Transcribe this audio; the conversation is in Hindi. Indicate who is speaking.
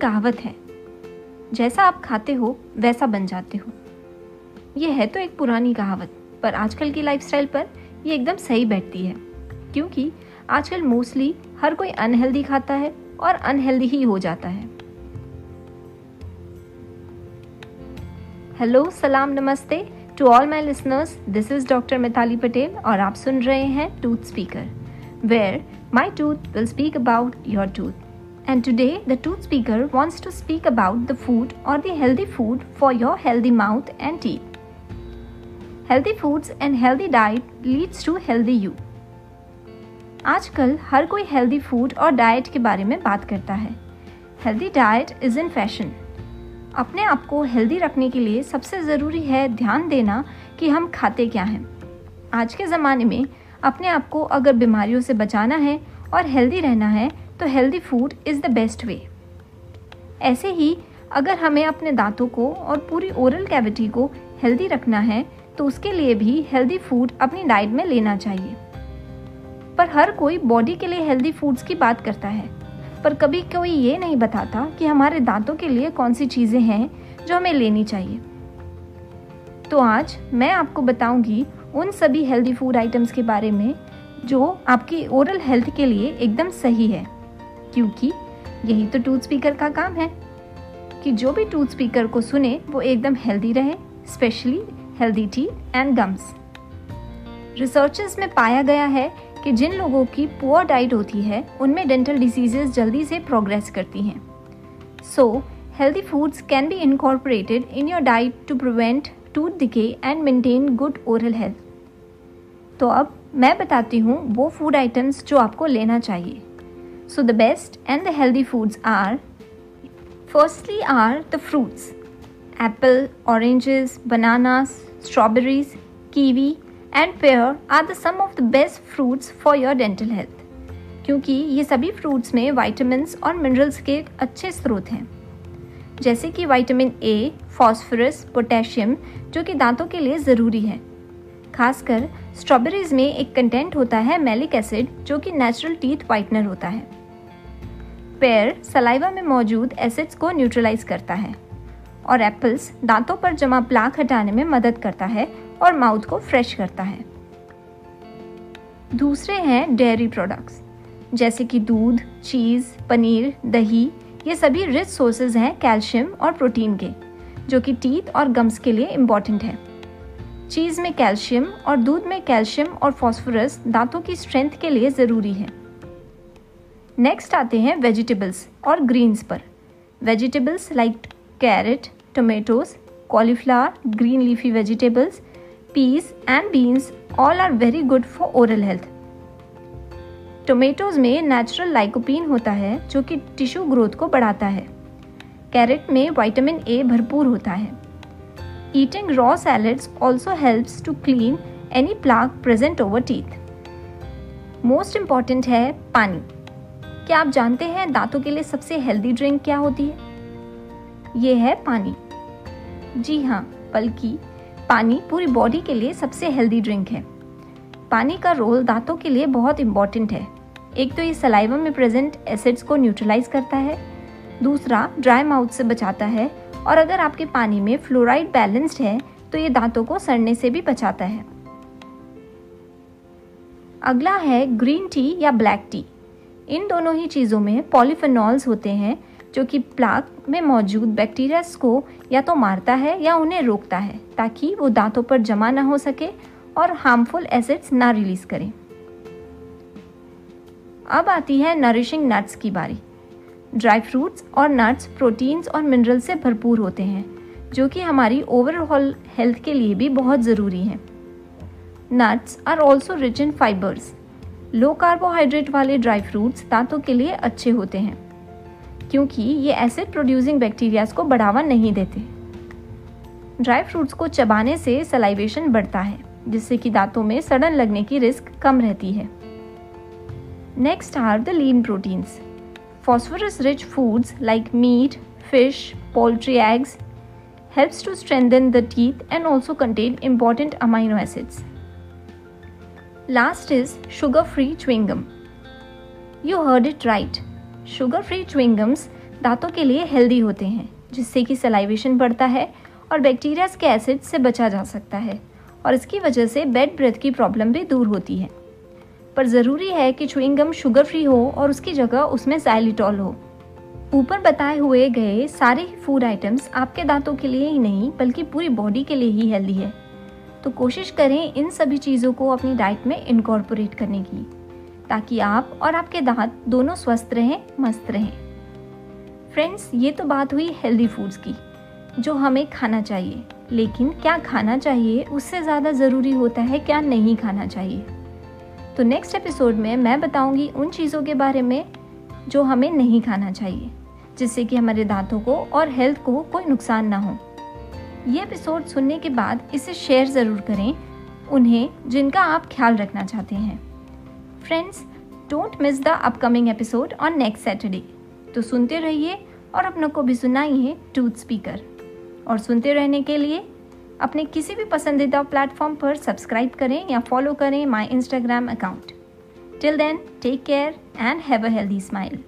Speaker 1: कहावत है। जैसा आप खाते हो, वैसा बन जाते हो। ये है तो एक पुरानी कहावत, पर आजकल की लाइफस्टाइल पर ये एकदम सही बैठती है। क्योंकि आजकल मोस्टली हर कोई अनहेल्दी खाता है और अनहेल्दी ही हो जाता है। हेलो सलाम नमस्ते। To all my listeners this is doctor Mitali Patel और आप सुन रहे हैं tooth speaker where my tooth will speak about your tooth And today, the tooth speaker wants to speak about the food or the healthy food for your healthy mouth and teeth. Healthy foods and healthy diet leads to healthy you. आजकल हर कोई हेल्दी फ़ूड और डाइट के बारे में बात करता है healthy diet is in fashion अपने आप को हेल्दी रखने के लिए सबसे ज़रूरी है ध्यान देना कि हम खाते क्या हैं आज के ज़माने में अपने आप को अगर बीमारियों से बचाना है और हेल्दी रहना है तो healthy food is the best way ऐसे ही, अगर हमें अपने दांतों को और पूरी ओरल कैविटी को हेल्दी रखना है तो उसके लिए भी हेल्दी फ़ूड अपनी डाइट में लेना चाहिए। पर हर कोई बॉडी के लिए हेल्दी फूड्स की बात करता है। पर कभी कोई ये नहीं बताता कि हमारे दांतों के लिए कौन सी चीज़ें हैं जो हमें लेनी चाहिए। तो आज मैं आपको बताऊँगी उन सभी हेल्दी फ़ूड आइटम्स के बारे में जो आपकी ओरल हेल्थ के लिए एकदम सही है। क्योंकि यही तो टूथ स्पीकर का काम है कि जो भी टूथ स्पीकर को सुने, वो एकदम हेल्दी रहे specially healthy teeth and gums researches में पाया गया है कि जिन लोगों की पुअर डाइट होती है, उनमें डेंटल डिजीजेस जल्दी से प्रोग्रेस करती हैं। So healthy foods can be incorporated in your diet to prevent tooth decay and maintain good oral health तो अब मैं बताती हूँ वो फ़ूड आइटम्स जो आपको लेना चाहिए। So the best and the healthy foods are firstly are the fruits apple, oranges, bananas, strawberries, kiwi and pear are the some of the best fruits for your dental health. क्योंकि ये सभी फ्रूट्स में वाइटामस और मिनरल्स के अच्छे स्रोत हैं जैसे कि वाइटामिन ए फॉस्फोरस पोटेशियम जो कि दांतों के लिए ज़रूरी है खासकर स्ट्रॉबेरीज में एक कंटेंट होता है मेलिक एसिड जो कि नेचुरल टीथ वाइटनर होता है पेयर सलाइवा में मौजूद एसिड्स को न्यूट्रलाइज करता है और एप्पल्स दांतों पर जमा प्लाक हटाने में मदद करता है और माउथ को फ्रेश करता है। दूसरे हैं डेयरी प्रोडक्ट्स, जैसे कि दूध, चीज़, पनीर, दही, ये सभी रिच सोर्सेज हैं कैल्शियम और प्रोटीन के, जो कि टीथ और गम्स के लिए इंपॉर्टेंट है। चीज़ में कैल्शियम और दूध में कैल्शियम और फॉस्फोरस दांतों की स्ट्रेंथ के लिए ज़रूरी है। नेक्स्ट आते हैं वेजिटेबल्स और ग्रीन्स पर. Vegetables like carrot tomatoes cauliflower green leafy vegetables peas and beans all are very good for oral health tomatoes में नेचुरल लाइकोपीन होता है जो कि टिश्यू ग्रोथ को बढ़ाता है. कैरेट में विटामिन ए भरपूर होता है. Eating raw salads also helps to clean any plaque present over teeth most important है पानी. क्या आप जानते हैं दांतों के लिए सबसे हेल्दी ड्रिंक क्या होती है? ये है पानी। जी हाँ बल्कि पानी पूरी बॉडी के लिए सबसे हेल्दी ड्रिंक है। पानी का रोल दांतों के लिए बहुत इंपॉर्टेंट है। एक तो ये सलाइवा में प्रेजेंट एसिड्स को न्यूट्रलाइज करता है, दूसरा ड्राई माउथ से बचाता है, और अगर आपके पानी में फ्लोराइड बैलेंस्ड है तो ये दांतों को सड़ने से भी बचाता है। अगला है ग्रीन टी या ब्लैक टी इन दोनों ही चीज़ों में पॉलीफेनॉल्स होते हैं, जो कि प्लाक में मौजूद बैक्टीरियाज को या तो मारता है या उन्हें रोकता है, ताकि वो दांतों पर जमा ना हो सके और हार्मफुल एसिड्स ना रिलीज़ करें। अब आती है नरिशिंग नट्स की बारी। ड्राई फ्रूट्स और नट्स प्रोटीन्स और मिनरल से भरपूर होते हैं, जो कि हमारी ओवरऑल हेल्थ के लिए भी बहुत ज़रूरी हैं। Nuts are also rich in fibres low carbohydrate वाले ड्राई फ्रूट्स दांतों के लिए अच्छे होते हैं क्योंकि ये एसिड प्रोड्यूसिंग बैक्टीरियाज को बढ़ावा नहीं देते। ड्राई फ्रूट्स को चबाने से सलाइवेशन बढ़ता है जिससे कि दांतों में सड़न लगने की रिस्क कम रहती है। Next are the lean proteins phosphorus rich foods like meat, fish, poultry eggs helps to strengthen the teeth and also contain important amino acids. Last is sugar free chewing gum. You heard it right. Sugar free chewing gums दांतों के लिए हेल्दी होते हैं, जिससे कि सलाइवेशन बढ़ता है और बैक्टीरियाज के एसिड से बचा जा सकता है और इसकी वजह से बेड ब्रेथ की प्रॉब्लम भी दूर होती है पर ज़रूरी है कि चुइंगम शुगर फ्री हो और उसकी जगह उसमें साइलिटॉल हो ऊपर बताए हुए गए सारे फ़ूड आइटम्स आपके दांतों के लिए ही नहीं, बल्कि पूरी बॉडी के लिए ही हेल्दी है तो कोशिश करें इन सभी चीज़ों को अपनी डाइट में इनकॉर्पोरेट करने की, ताकि आप और आपके दांत दोनों स्वस्थ रहें, मस्त रहें। फ्रेंड्स ये तो बात हुई हेल्दी फूड्स की, जो हमें खाना चाहिए। लेकिन क्या खाना चाहिए उससे ज़्यादा ज़रूरी होता है क्या नहीं खाना चाहिए? तो नेक्स्ट एपिसोड में मैं बताऊँगी उन चीज़ों के बारे में जो हमें नहीं खाना चाहिए, जिससे कि हमारे दांतों को और हेल्थ को कोई नुकसान ना हो। ये एपिसोड सुनने के बाद इसे शेयर ज़रूर करें, उन्हें जिनका आप ख्याल रखना चाहते हैं। Friends don't miss the upcoming episode on next Saturday तो सुनते रहिए और अपनों को भी सुनाइए टूथ स्पीकर और सुनते रहने के लिए अपने किसी भी पसंदीदा प्लेटफॉर्म पर सब्सक्राइब करें या फॉलो करें my Instagram account till then take care and have a healthy smile